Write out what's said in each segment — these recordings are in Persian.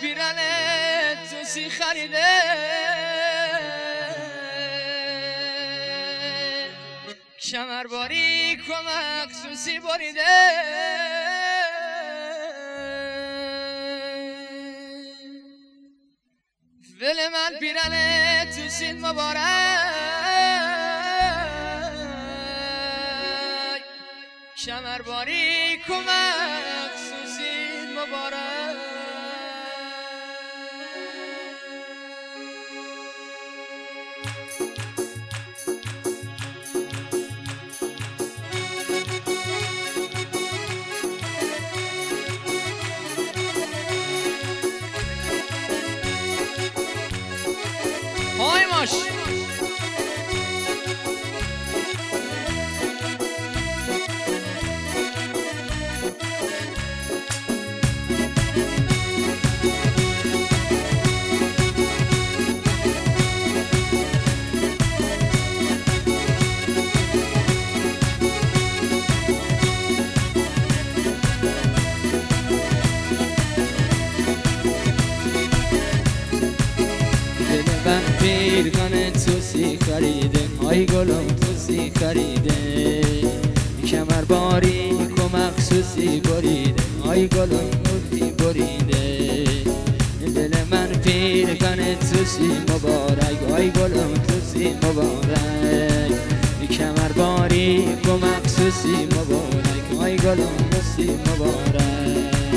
پیرن توسی خریده. کمر باری کمک سوسی بریده. دل من پیرن تو سین مبارک. کمر باری کمک سوسین مبارک. longe. پیرگان توسی خریده. آی گلم توسی خریده. کمر باری و مخصوصی بریده. آی گلم توسی بریده. دل من پیرگان توسی مبارک. آی گلم توسی مبارک. کمر باری و مخصوصی مبارک. آی گلم توسی مبارک.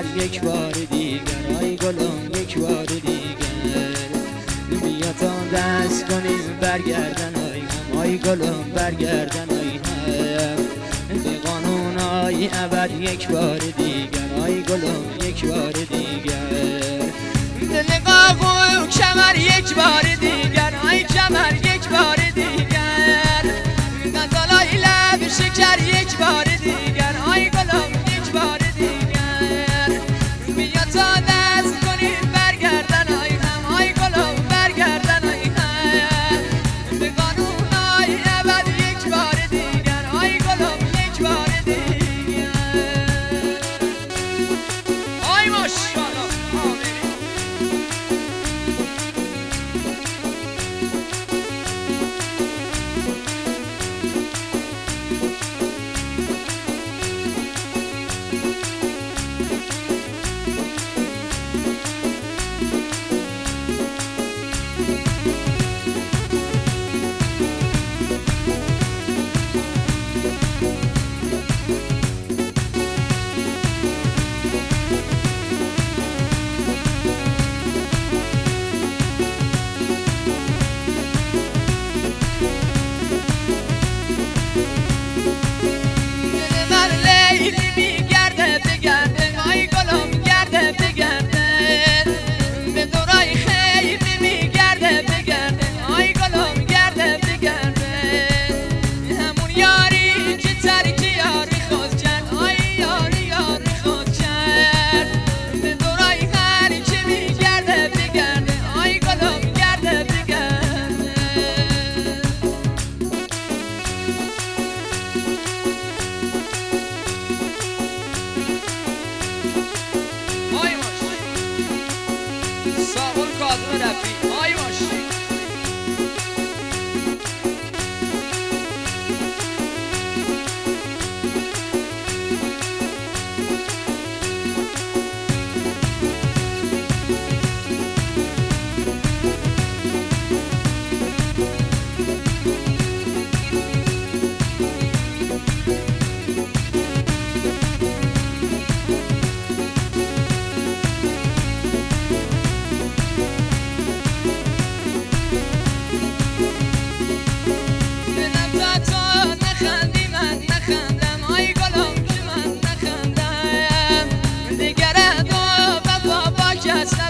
شکر یک بار دیگر. ای گلم یک بار دیگر. بیا تا دست کنیم برگردن ای هم ای گلم برگردن ای هم به قانون ای ابد یک بار دیگر. ای گلم یک بار دیگر. دل قاقو کمر یک بار دیگر. ای کمر یک بار دیگر. غزالای لب شکر یک بار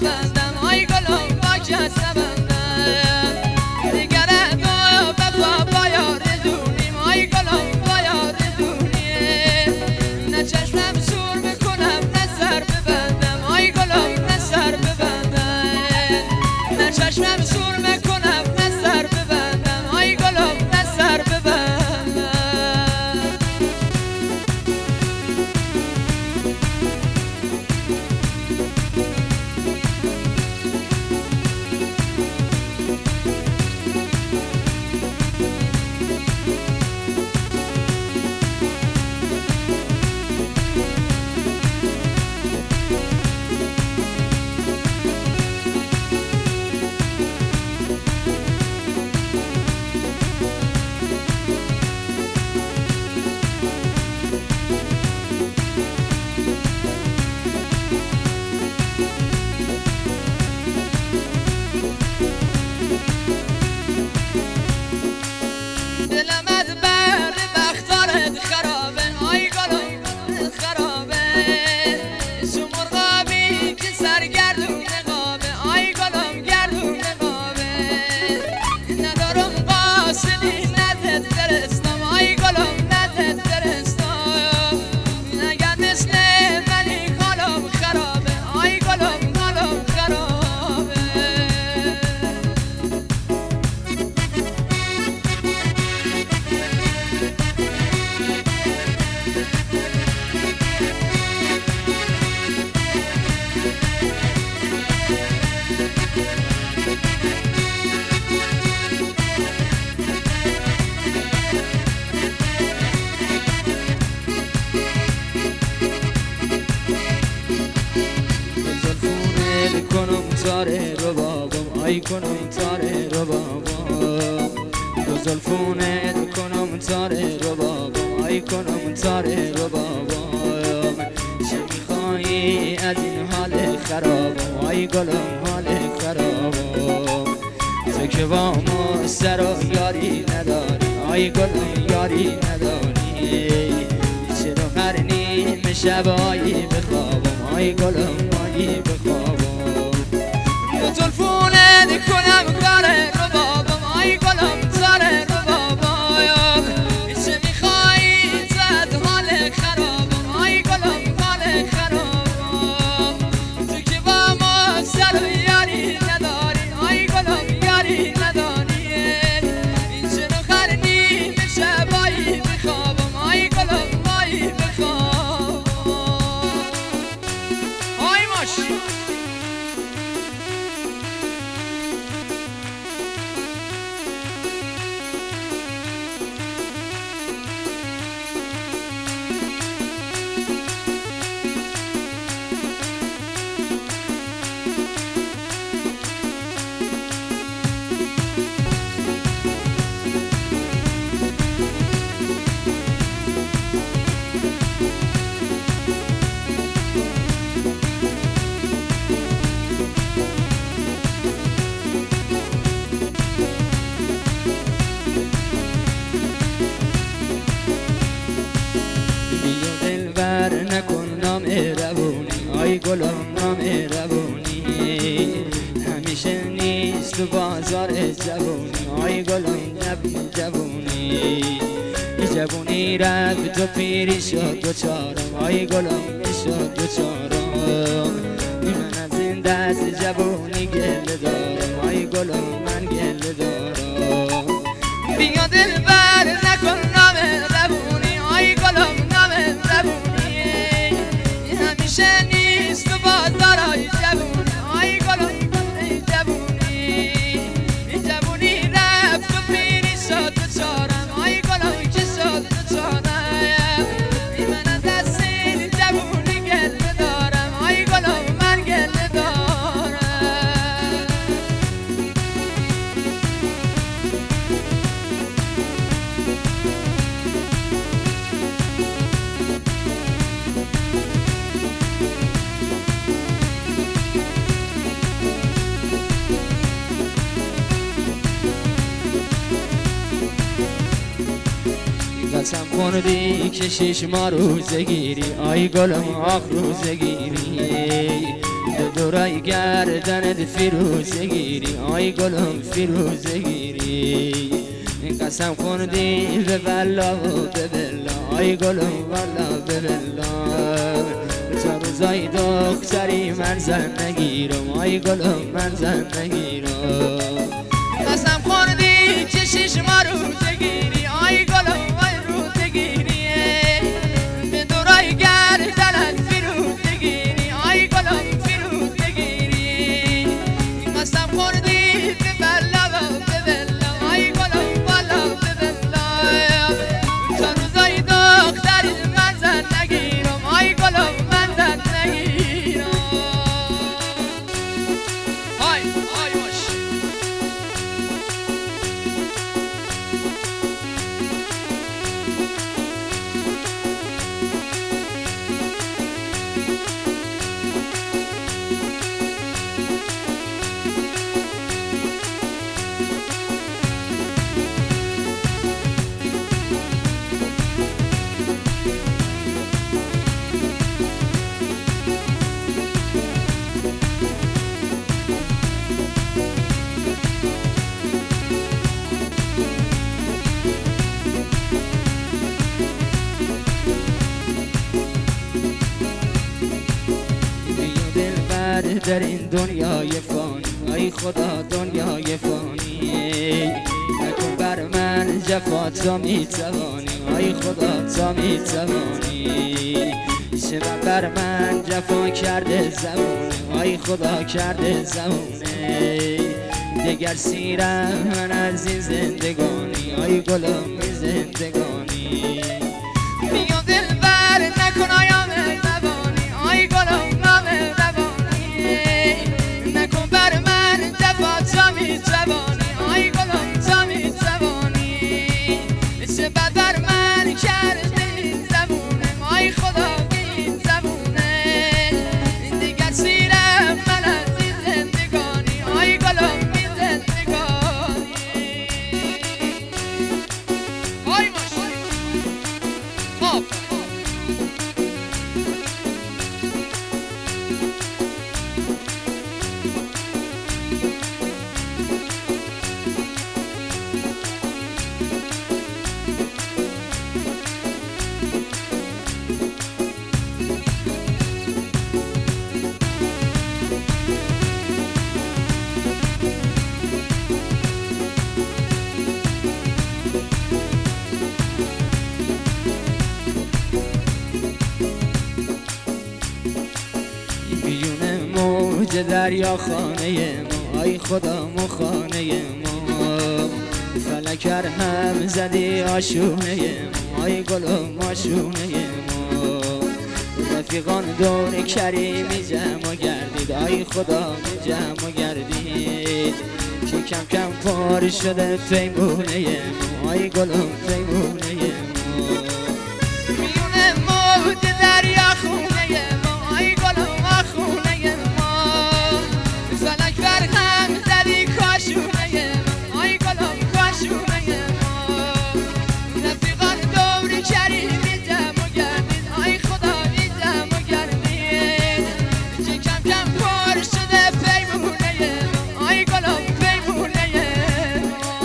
ببندم آی گلم باش از ببندم دیگر تو بپا بایا ردونیم آی گلم بایا ردونیم نه چشمم سور می‌کنم نه سر ببندم. آی گلم نه سر ببندم. نه چشمم سور می‌کنم نه سر ببندم. آی گلم نه ببندم. کنم تاره رو بابام دو زلفونه کنم تاره رو بابام آی کنم تاره رو بابام چه میخوایی از این حال خرابم آی گلم حال خرابم تو که با ما سر و یاری نداری. آی گلم یاری نداری. چرا قرنی شبایی بخوابم؟ آی گلم مایی بخوابم. دو تلفونه کنم کاره رو بابام آی گلم تاره آی گلم روونی همیشه نیست تو بازار جوونی آی گلم نبی جوونی جوونی رفت تو پیری شد دو چارم آی گلم شد دو چارم من از این دست جوونی گله دارم. آی گلم من گله دارم. بیا دل بر نکن نام زبونی آی گلم نام همیشه خوردی که شیش ما روزه گیری آی گلم آخ روزه گیری دورای گردنت فیروزه گیری آی گلم فیروزه گیری قسم خوردی والا به بلا آی گلم والا به بلا تا روزای دختری من زن نگیرم آی گلم من زن نگیرم. قسم خوردی که شیش ما روزه گیری دنیای فانی. ای خدا دنیای فانی. نکن بر من جفا تا می‌توانی. ای خدا تا می‌توانی. چرا بر من جفا کرده زمونه ای خدا کرده زمونه دگر سیرم من از این زندگانی. ای گلم زندگانی. موج دریا خانه ما. ای خدا مو خانه ما. فلکر هم زدی آشونه ما. ای گلم آشونه ما. رفیقان دور کریمی جمع گردید. ای خدا جمع گردید. که کم کم پر شده پیمونه ما. ای گلم پیمونه